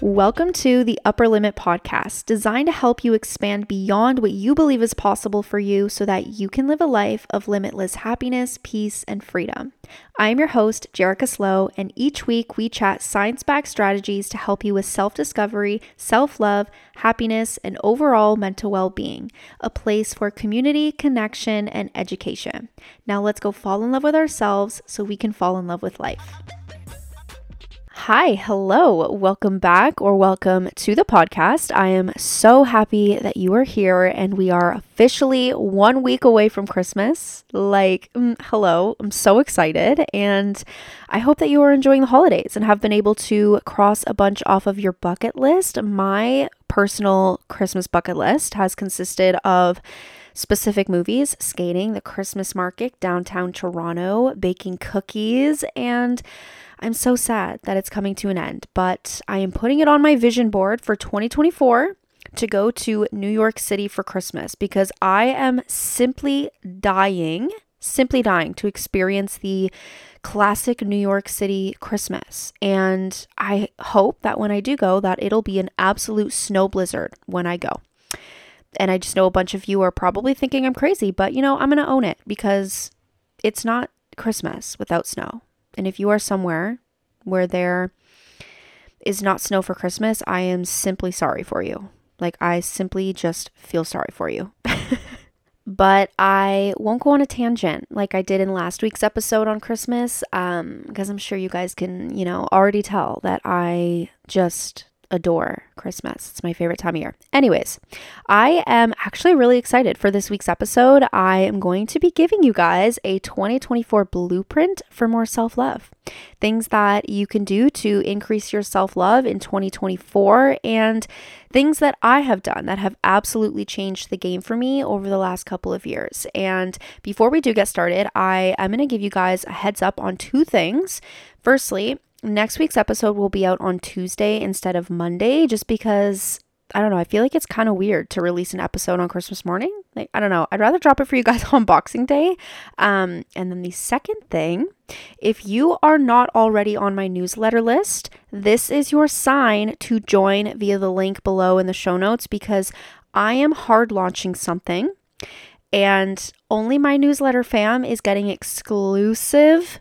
Welcome to the Upper Limit Podcast, designed to help you expand beyond what you believe is possible for you so that you can live a life of limitless happiness, peace, and freedom. I am your host, Jericha Szlo, and each week we chat science backed strategies to help you with self discovery, self love, happiness, and overall mental well being, a place for community, connection, and education. Now let's go fall in love with ourselves so we can fall in love with life. Hi, hello, welcome back or welcome to the podcast. I am so happy that you are here and we are officially one week away from Christmas. Like, mm, hello, I'm so excited and I hope that you are enjoying the holidays and have been able to cross a bunch off of your bucket list. My personal Christmas bucket list has consisted of specific movies, skating, the Christmas market downtown Toronto, baking cookies, and I'm so sad that it's coming to an end, but I am putting it on my vision board for 2024 to go to New York City for Christmas because I am simply dying, simply dying to experience the classic New York City Christmas. And I hope that when I do go that it'll be an absolute snow blizzard when I go. And I just know a bunch of you are probably thinking I'm crazy, but you know, I'm going to own it because it's not Christmas without snow. And if you are somewhere where there is not snow for Christmas, I am simply sorry for you. Like, I simply just feel sorry for you. but I won't go on a tangent like I did in last week's episode on Christmas, um, because I'm sure you guys can, you know, already tell that I just adore Christmas. It's my favorite time of year. Anyways, I am actually really excited for this week's episode. I am going to be giving you guys a 2024 blueprint for more self love. Things that you can do to increase your self love in 2024 and things that I have done that have absolutely changed the game for me over the last couple of years. And before we do get started, I am going to give you guys a heads up on two things. Firstly, next week's episode will be out on Tuesday instead of Monday, just because I don't know. I feel like it's kind of weird to release an episode on Christmas morning. Like, I don't know. I'd rather drop it for you guys on Boxing Day. Um, and then the second thing, if you are not already on my newsletter list, this is your sign to join via the link below in the show notes because I am hard launching something. And only my newsletter fam is getting exclusive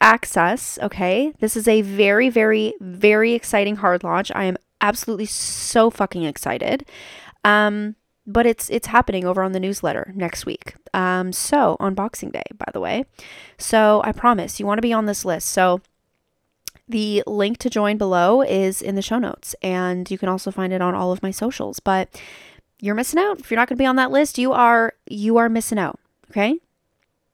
access. Okay. This is a very, very, very exciting hard launch. I am absolutely so fucking excited. Um, but it's it's happening over on the newsletter next week. Um, so on Boxing Day, by the way. So I promise you want to be on this list. So the link to join below is in the show notes, and you can also find it on all of my socials. But you're missing out if you're not going to be on that list. You are you are missing out. Okay.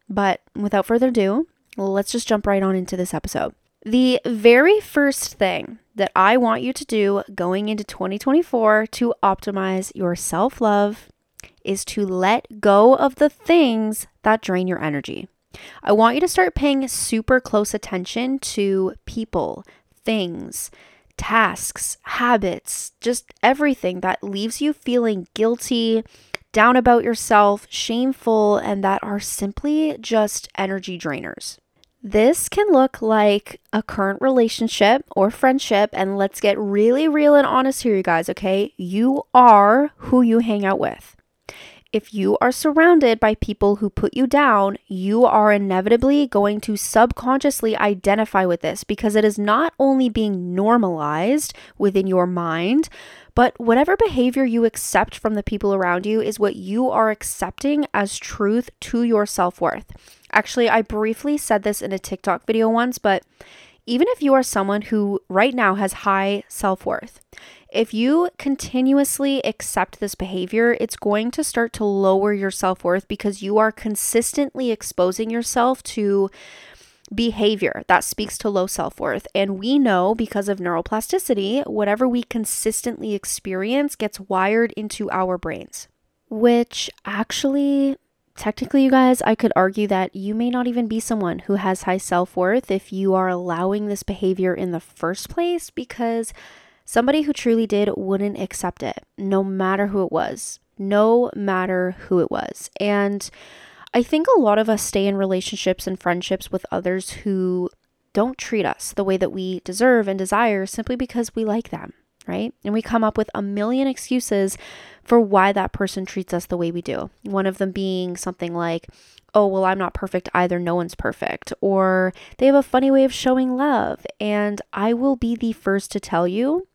But without further ado, let's just jump right on into this episode. The very first thing that I want you to do going into 2024 to optimize your self love is to let go of the things that drain your energy. I want you to start paying super close attention to people, things, tasks, habits, just everything that leaves you feeling guilty, down about yourself, shameful, and that are simply just energy drainers. This can look like a current relationship or friendship, and let's get really real and honest here, you guys, okay? You are who you hang out with. If you are surrounded by people who put you down, you are inevitably going to subconsciously identify with this because it is not only being normalized within your mind, but whatever behavior you accept from the people around you is what you are accepting as truth to your self worth. Actually, I briefly said this in a TikTok video once, but even if you are someone who right now has high self worth, if you continuously accept this behavior, it's going to start to lower your self worth because you are consistently exposing yourself to behavior that speaks to low self worth. And we know because of neuroplasticity, whatever we consistently experience gets wired into our brains, which actually technically, you guys, I could argue that you may not even be someone who has high self worth if you are allowing this behavior in the first place because somebody who truly did wouldn't accept it, no matter who it was, no matter who it was. And I think a lot of us stay in relationships and friendships with others who don't treat us the way that we deserve and desire simply because we like them. Right? And we come up with a million excuses for why that person treats us the way we do. One of them being something like, oh, well, I'm not perfect either. No one's perfect. Or they have a funny way of showing love. And I will be the first to tell you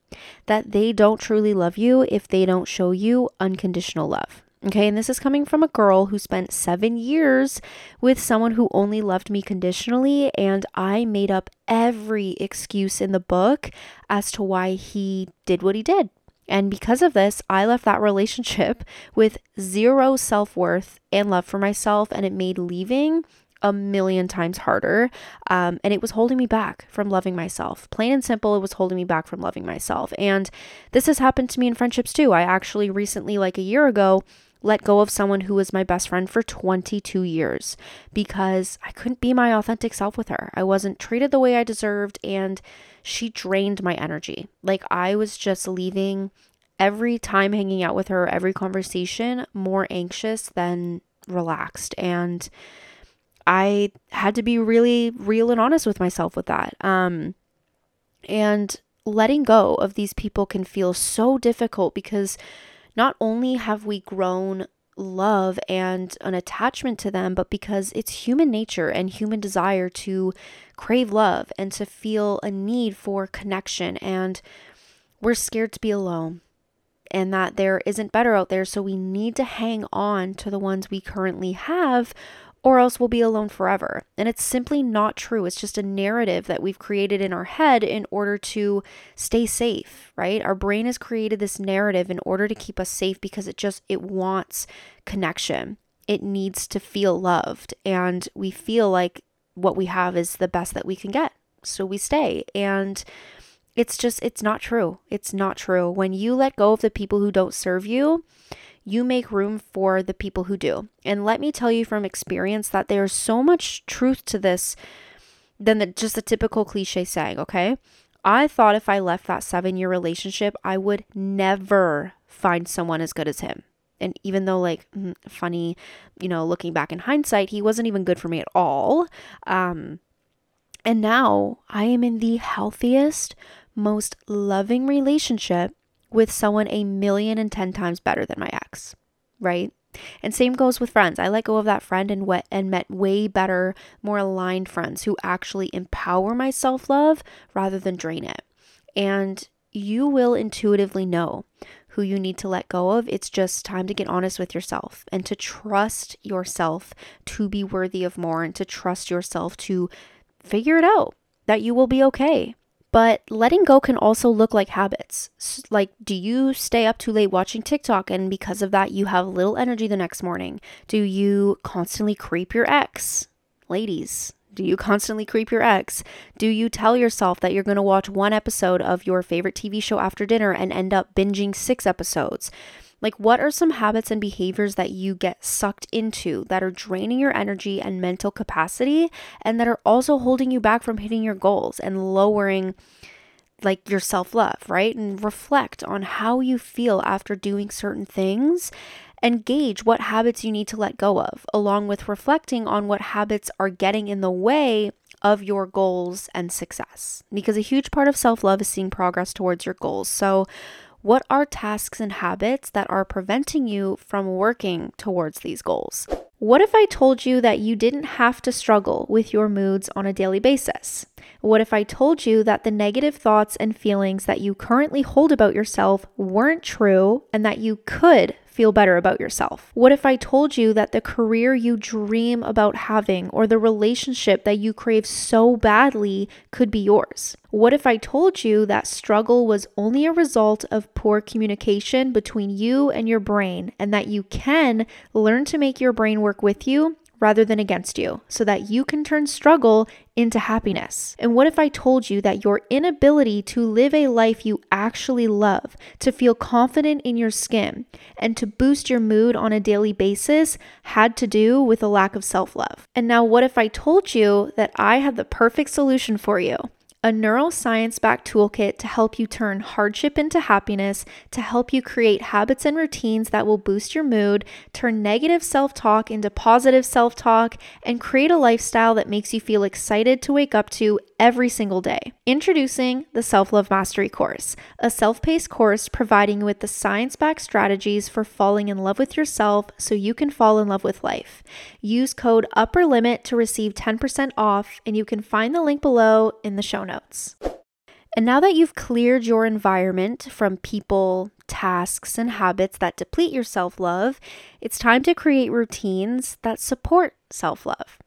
that they don't truly love you if they don't show you unconditional love. Okay, and this is coming from a girl who spent seven years with someone who only loved me conditionally, and I made up every excuse in the book as to why he did what he did. And because of this, I left that relationship with zero self worth and love for myself, and it made leaving a million times harder. Um, and it was holding me back from loving myself. Plain and simple, it was holding me back from loving myself. And this has happened to me in friendships too. I actually recently, like a year ago, let go of someone who was my best friend for 22 years because I couldn't be my authentic self with her. I wasn't treated the way I deserved, and she drained my energy. Like I was just leaving every time hanging out with her, every conversation, more anxious than relaxed. And I had to be really real and honest with myself with that. Um, and letting go of these people can feel so difficult because not only have we grown love and an attachment to them, but because it's human nature and human desire to crave love and to feel a need for connection. And we're scared to be alone and that there isn't better out there. So we need to hang on to the ones we currently have or else we'll be alone forever. And it's simply not true. It's just a narrative that we've created in our head in order to stay safe, right? Our brain has created this narrative in order to keep us safe because it just it wants connection. It needs to feel loved and we feel like what we have is the best that we can get. So we stay and it's just it's not true. It's not true. When you let go of the people who don't serve you, you make room for the people who do. And let me tell you from experience that there's so much truth to this than the, just a typical cliche saying, okay? I thought if I left that seven year relationship, I would never find someone as good as him. And even though, like, mm, funny, you know, looking back in hindsight, he wasn't even good for me at all. Um, and now I am in the healthiest, most loving relationship with someone a million and ten times better than my ex, right? And same goes with friends. I let go of that friend and wet and met way better, more aligned friends who actually empower my self-love rather than drain it. And you will intuitively know who you need to let go of. It's just time to get honest with yourself and to trust yourself to be worthy of more and to trust yourself to figure it out that you will be okay. But letting go can also look like habits. Like, do you stay up too late watching TikTok and because of that you have little energy the next morning? Do you constantly creep your ex? Ladies, do you constantly creep your ex? Do you tell yourself that you're going to watch one episode of your favorite TV show after dinner and end up binging six episodes? Like, what are some habits and behaviors that you get sucked into that are draining your energy and mental capacity and that are also holding you back from hitting your goals and lowering like your self love, right? And reflect on how you feel after doing certain things and gauge what habits you need to let go of, along with reflecting on what habits are getting in the way of your goals and success. Because a huge part of self love is seeing progress towards your goals. So, what are tasks and habits that are preventing you from working towards these goals? What if I told you that you didn't have to struggle with your moods on a daily basis? What if I told you that the negative thoughts and feelings that you currently hold about yourself weren't true and that you could feel better about yourself? What if I told you that the career you dream about having or the relationship that you crave so badly could be yours? What if I told you that struggle was only a result of poor communication between you and your brain and that you can learn to make your brain work with you rather than against you so that you can turn struggle into happiness? And what if I told you that your inability to live a life you actually love, to feel confident in your skin, and to boost your mood on a daily basis had to do with a lack of self love? And now, what if I told you that I have the perfect solution for you? A neuroscience backed toolkit to help you turn hardship into happiness, to help you create habits and routines that will boost your mood, turn negative self talk into positive self talk, and create a lifestyle that makes you feel excited to wake up to every single day. Introducing the Self Love Mastery course, a self paced course providing you with the science backed strategies for falling in love with yourself so you can fall in love with life. Use code Upper Limit to receive 10% off, and you can find the link below in the show notes. And now that you've cleared your environment from people, tasks, and habits that deplete your self love, it's time to create routines that support self love.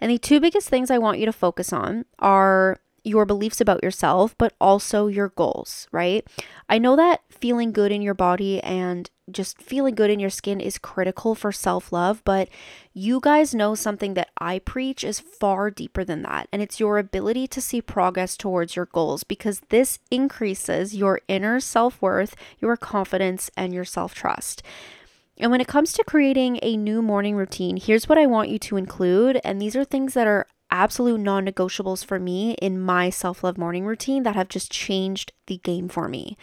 And the two biggest things I want you to focus on are your beliefs about yourself, but also your goals, right? I know that feeling good in your body and just feeling good in your skin is critical for self love, but you guys know something that I preach is far deeper than that. And it's your ability to see progress towards your goals because this increases your inner self worth, your confidence, and your self trust. And when it comes to creating a new morning routine, here's what I want you to include. And these are things that are absolute non negotiables for me in my self love morning routine that have just changed the game for me.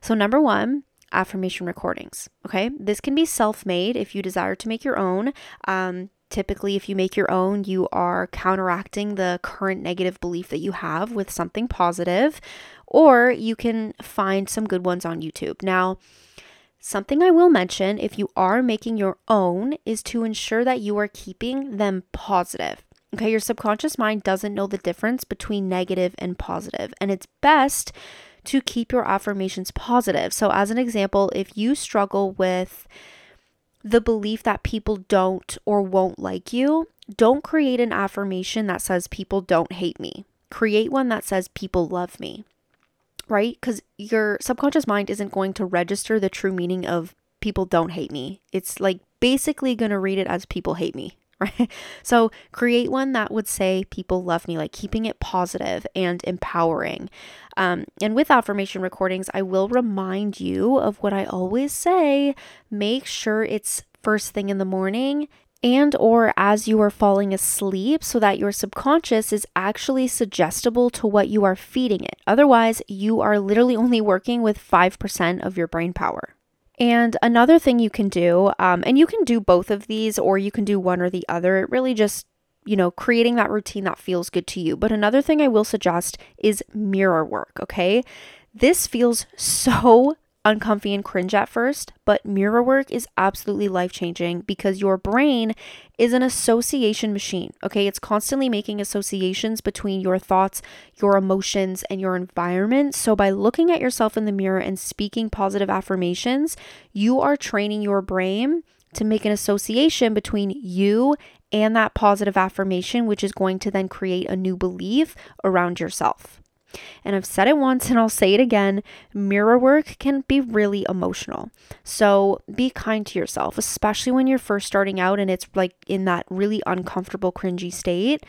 So, number one, affirmation recordings. Okay. This can be self made if you desire to make your own. Um, typically, if you make your own, you are counteracting the current negative belief that you have with something positive, or you can find some good ones on YouTube. Now, Something I will mention if you are making your own is to ensure that you are keeping them positive. Okay, your subconscious mind doesn't know the difference between negative and positive, and it's best to keep your affirmations positive. So, as an example, if you struggle with the belief that people don't or won't like you, don't create an affirmation that says people don't hate me. Create one that says people love me right? Because your subconscious mind isn't going to register the true meaning of people don't hate me. It's like basically going to read it as people hate me, right? So create one that would say people love me, like keeping it positive and empowering. Um, and with affirmation recordings, I will remind you of what I always say make sure it's first thing in the morning and or as you are falling asleep so that your subconscious is actually suggestible to what you are feeding it. Otherwise, you are literally only working with 5% of your brain power. And another thing you can do, um, and you can do both of these or you can do one or the other, it really just you know, creating that routine that feels good to you. But another thing I will suggest is mirror work, okay? This feels so uncomfy and cringe at first, but mirror work is absolutely life changing because your brain is an association machine. Okay, it's constantly making associations between your thoughts, your emotions, and your environment. So, by looking at yourself in the mirror and speaking positive affirmations, you are training your brain to make an association between you and that positive affirmation, which is going to then create a new belief around yourself. And I've said it once and I'll say it again mirror work can be really emotional. So be kind to yourself, especially when you're first starting out and it's like in that really uncomfortable, cringy state.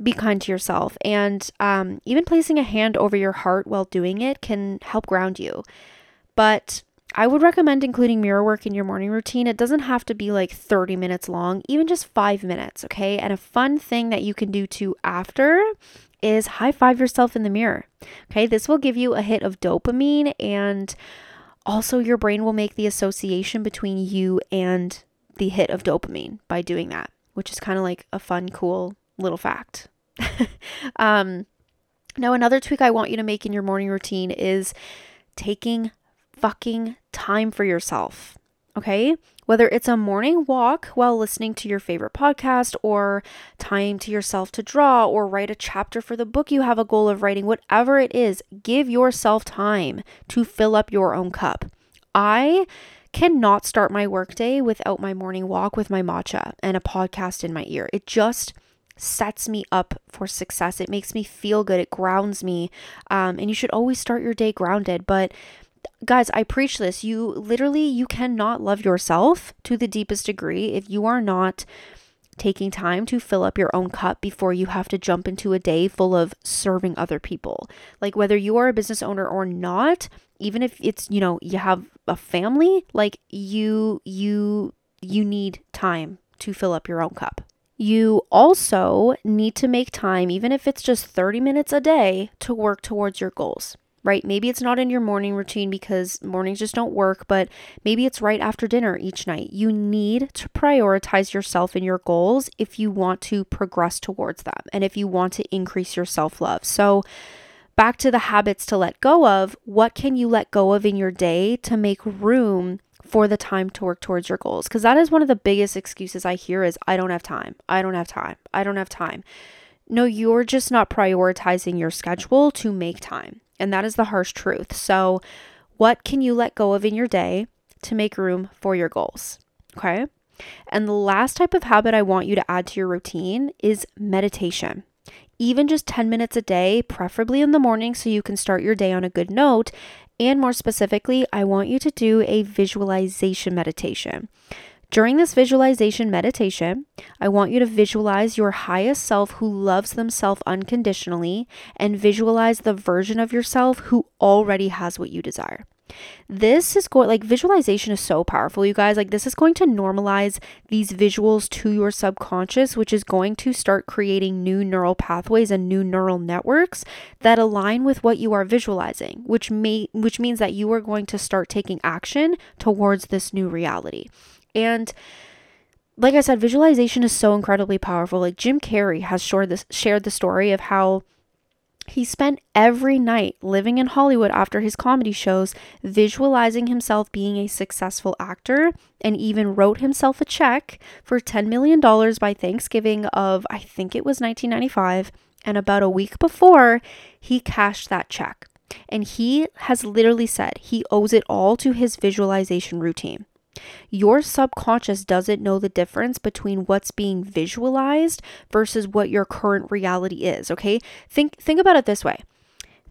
Be kind to yourself. And um, even placing a hand over your heart while doing it can help ground you. But I would recommend including mirror work in your morning routine. It doesn't have to be like 30 minutes long, even just five minutes, okay? And a fun thing that you can do too after is high five yourself in the mirror. Okay, this will give you a hit of dopamine and also your brain will make the association between you and the hit of dopamine by doing that, which is kind of like a fun, cool little fact. um, now, another tweak I want you to make in your morning routine is taking fucking time for yourself. Okay. Whether it's a morning walk while listening to your favorite podcast, or time to yourself to draw, or write a chapter for the book you have a goal of writing, whatever it is, give yourself time to fill up your own cup. I cannot start my workday without my morning walk with my matcha and a podcast in my ear. It just sets me up for success. It makes me feel good. It grounds me. Um, and you should always start your day grounded. But guys, I preach this. You literally you cannot love yourself to the deepest degree if you are not taking time to fill up your own cup before you have to jump into a day full of serving other people. Like whether you are a business owner or not, even if it's, you know, you have a family, like you you you need time to fill up your own cup. You also need to make time even if it's just 30 minutes a day to work towards your goals right? Maybe it's not in your morning routine because mornings just don't work, but maybe it's right after dinner each night. You need to prioritize yourself and your goals if you want to progress towards them and if you want to increase your self love. So, back to the habits to let go of, what can you let go of in your day to make room for the time to work towards your goals? Because that is one of the biggest excuses I hear is I don't have time. I don't have time. I don't have time. No, you're just not prioritizing your schedule to make time. And that is the harsh truth. So, what can you let go of in your day to make room for your goals? Okay. And the last type of habit I want you to add to your routine is meditation. Even just 10 minutes a day, preferably in the morning, so you can start your day on a good note. And more specifically, I want you to do a visualization meditation. During this visualization meditation, I want you to visualize your highest self who loves themselves unconditionally and visualize the version of yourself who already has what you desire. This is going like visualization is so powerful, you guys. Like, this is going to normalize these visuals to your subconscious, which is going to start creating new neural pathways and new neural networks that align with what you are visualizing, which may which means that you are going to start taking action towards this new reality. And like I said, visualization is so incredibly powerful. Like Jim Carrey has shared this shared the story of how he spent every night living in Hollywood after his comedy shows, visualizing himself being a successful actor, and even wrote himself a check for $10 million by Thanksgiving of, I think it was 1995. And about a week before, he cashed that check. And he has literally said he owes it all to his visualization routine. Your subconscious doesn't know the difference between what's being visualized versus what your current reality is, okay? Think think about it this way.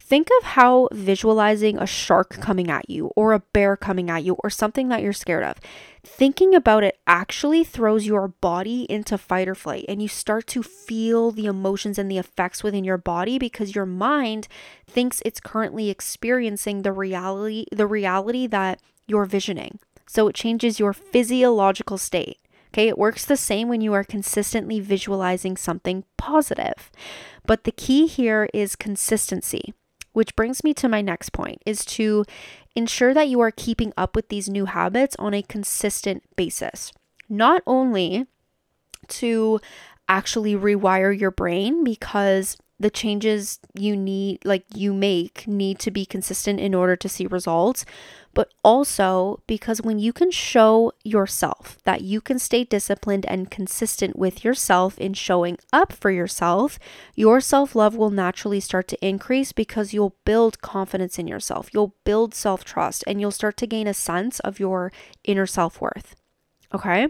Think of how visualizing a shark coming at you or a bear coming at you or something that you're scared of. Thinking about it actually throws your body into fight or flight and you start to feel the emotions and the effects within your body because your mind thinks it's currently experiencing the reality the reality that you're visioning. So it changes your physiological state. Okay, it works the same when you are consistently visualizing something positive. But the key here is consistency, which brings me to my next point is to ensure that you are keeping up with these new habits on a consistent basis. Not only to actually rewire your brain because the changes you need like you make need to be consistent in order to see results. But also because when you can show yourself that you can stay disciplined and consistent with yourself in showing up for yourself your self-love will naturally start to increase because you'll build confidence in yourself you'll build self-trust and you'll start to gain a sense of your inner self-worth. Okay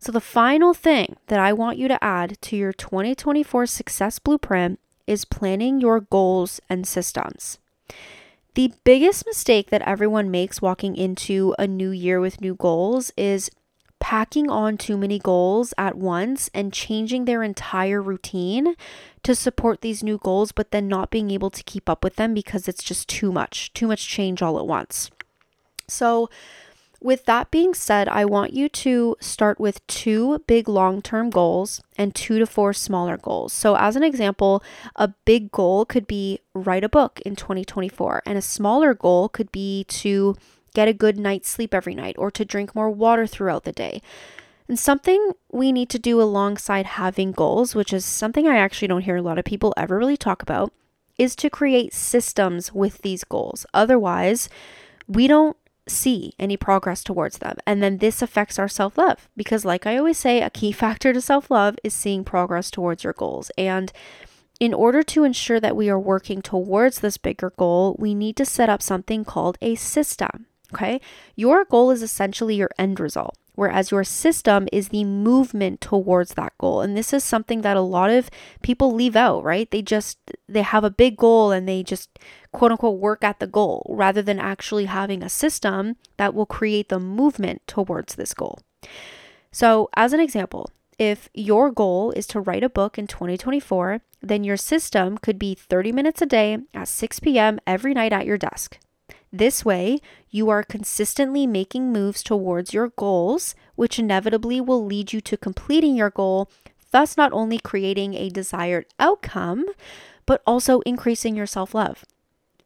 so, the final thing that I want you to add to your 2024 success blueprint is planning your goals and systems. The biggest mistake that everyone makes walking into a new year with new goals is packing on too many goals at once and changing their entire routine to support these new goals, but then not being able to keep up with them because it's just too much, too much change all at once. So, with that being said, I want you to start with two big long term goals and two to four smaller goals. So, as an example, a big goal could be write a book in 2024, and a smaller goal could be to get a good night's sleep every night or to drink more water throughout the day. And something we need to do alongside having goals, which is something I actually don't hear a lot of people ever really talk about, is to create systems with these goals. Otherwise, we don't see any progress towards them. And then this affects our self love because, like I always say, a key factor to self love is seeing progress towards your goals. And in order to ensure that we are working towards this bigger goal, we need to set up something called a system. Okay. Your goal is essentially your end result whereas your system is the movement towards that goal. And this is something that a lot of people leave out, right? They just they have a big goal and they just quote unquote work at the goal rather than actually having a system that will create the movement towards this goal. So, as an example, if your goal is to write a book in 2024, then your system could be 30 minutes a day at 6 p.m. every night at your desk. This way, you are consistently making moves towards your goals, which inevitably will lead you to completing your goal, thus, not only creating a desired outcome, but also increasing your self love.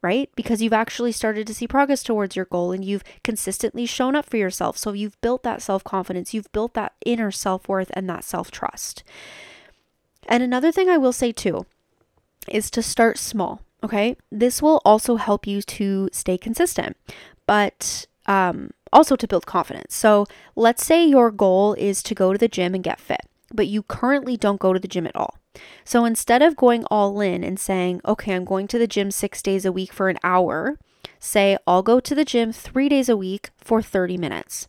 Right? Because you've actually started to see progress towards your goal and you've consistently shown up for yourself. So you've built that self confidence, you've built that inner self worth and that self trust. And another thing I will say too is to start small. Okay. This will also help you to stay consistent, but um, also to build confidence. So let's say your goal is to go to the gym and get fit, but you currently don't go to the gym at all. So instead of going all in and saying, okay, I'm going to the gym six days a week for an hour, say, I'll go to the gym three days a week for 30 minutes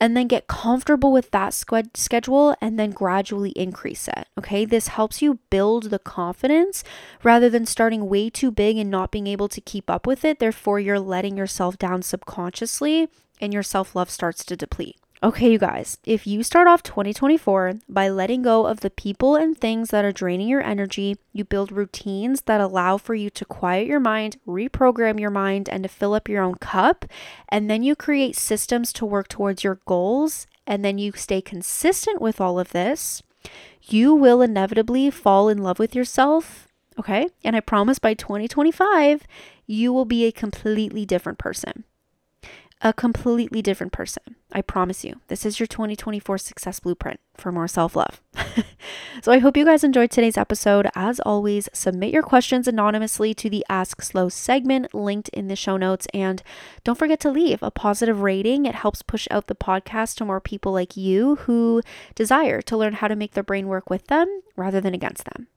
and then get comfortable with that schedule and then gradually increase it. Okay, this helps you build the confidence rather than starting way too big and not being able to keep up with it. Therefore, you're letting yourself down subconsciously and your self love starts to deplete. Okay, you guys, if you start off 2024 by letting go of the people and things that are draining your energy, you build routines that allow for you to quiet your mind, reprogram your mind, and to fill up your own cup, and then you create systems to work towards your goals, and then you stay consistent with all of this, you will inevitably fall in love with yourself. Okay, and I promise by 2025, you will be a completely different person a completely different person. I promise you. This is your 2024 success blueprint for more self love. so I hope you guys enjoyed today's episode. As always, submit your questions anonymously to the Ask Szlo segment linked in the show notes. And don't forget to leave a positive rating. It helps push out the podcast to more people like you who desire to learn how to make their brain work with them rather than against them.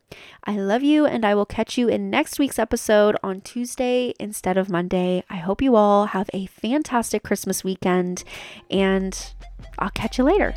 I love you, and I will catch you in next week's episode on Tuesday instead of Monday. I hope you all have a fantastic Christmas weekend, and I'll catch you later.